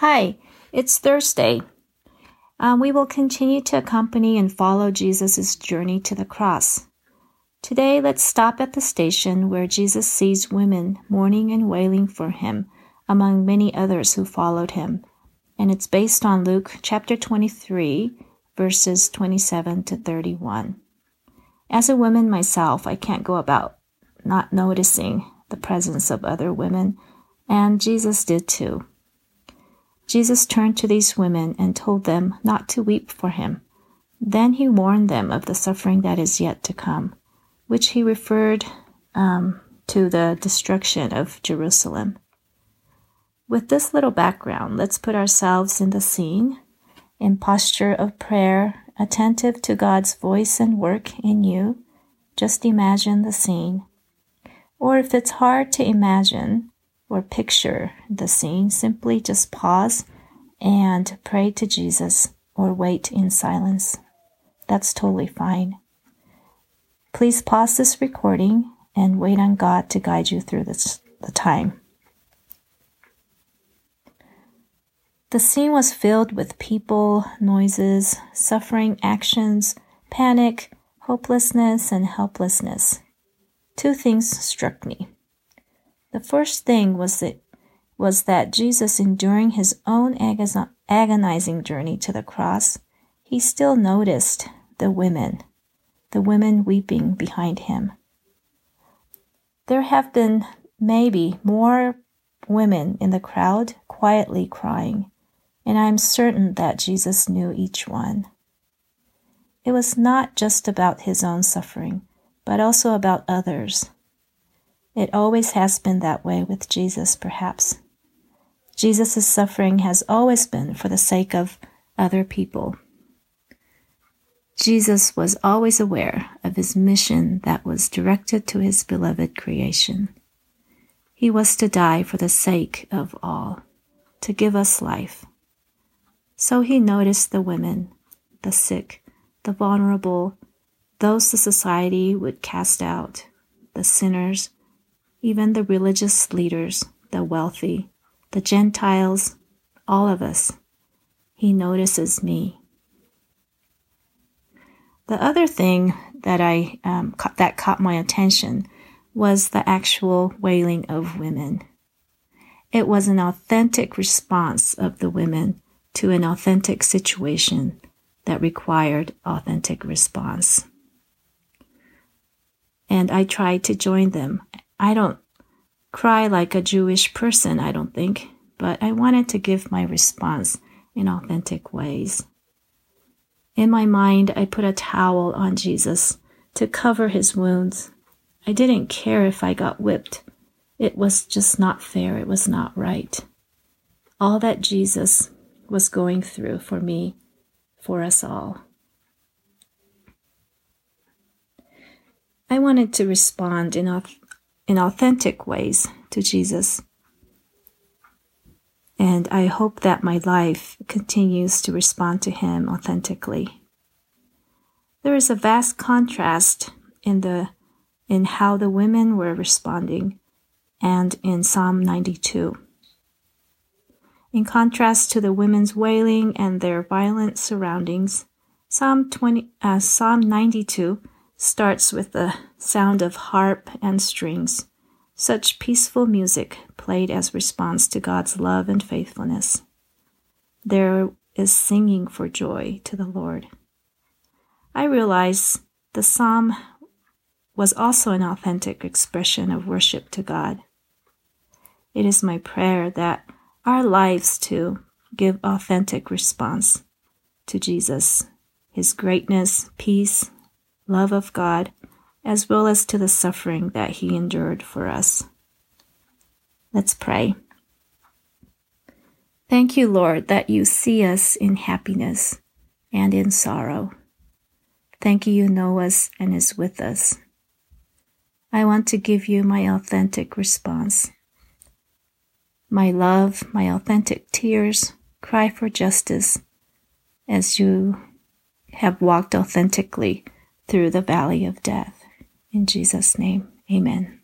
Hi, it's Thursday. Uh, we will continue to accompany and follow Jesus' journey to the cross. Today, let's stop at the station where Jesus sees women mourning and wailing for him, among many others who followed him. And it's based on Luke chapter 23, verses 27 to 31. As a woman myself, I can't go about not noticing the presence of other women, and Jesus did too. Jesus turned to these women and told them not to weep for him. Then he warned them of the suffering that is yet to come, which he referred um, to the destruction of Jerusalem. With this little background, let's put ourselves in the scene, in posture of prayer, attentive to God's voice and work in you. Just imagine the scene. Or if it's hard to imagine or picture the scene, simply just pause and pray to Jesus or wait in silence. That's totally fine. Please pause this recording and wait on God to guide you through this, the time. The scene was filled with people, noises, suffering actions, panic, hopelessness, and helplessness two things struck me. The first thing was that was that Jesus, enduring his own agonizing journey to the cross, he still noticed the women, the women weeping behind him. There have been maybe more women in the crowd quietly crying, and I am certain that Jesus knew each one. It was not just about his own suffering, but also about others. It always has been that way with Jesus, perhaps. Jesus' suffering has always been for the sake of other people. Jesus was always aware of his mission that was directed to his beloved creation. He was to die for the sake of all, to give us life. So he noticed the women, the sick, the vulnerable, those the society would cast out, the sinners, even the religious leaders, the wealthy, the Gentiles, all of us. He notices me. The other thing that I um, that caught my attention was the actual wailing of women. It was an authentic response of the women to an authentic situation that required authentic response and I tried to join them. I don't cry like a Jewish person, I don't think, but I wanted to give my response in authentic ways. In my mind, I put a towel on Jesus to cover his wounds. I didn't care if I got whipped. It was just not fair. It was not right. All that Jesus was going through for me, for us all. I wanted to respond in, in authentic ways to Jesus. And I hope that my life continues to respond to Him authentically. There is a vast contrast in the in how the women were responding and in Psalm 92. In contrast to the women's wailing and their violent surroundings, Psalm 20, uh, Psalm 92 starts with the sound of harp and strings, such peaceful music played as response to God's love and faithfulness. There is singing for joy to the Lord. I realize the psalm was also an authentic expression of worship to God. It is my prayer that our lives too give authentic response to Jesus, His greatness, peace, love of God, as well as to the suffering that he endured for us. Let's pray. Thank you, Lord, that you see us in happiness and in sorrow. Thank you, you know us and is with us. I want to give you my authentic response. My love, my authentic tears, cry for justice as you have walked authentically through the valley of death. In Jesus' name, amen.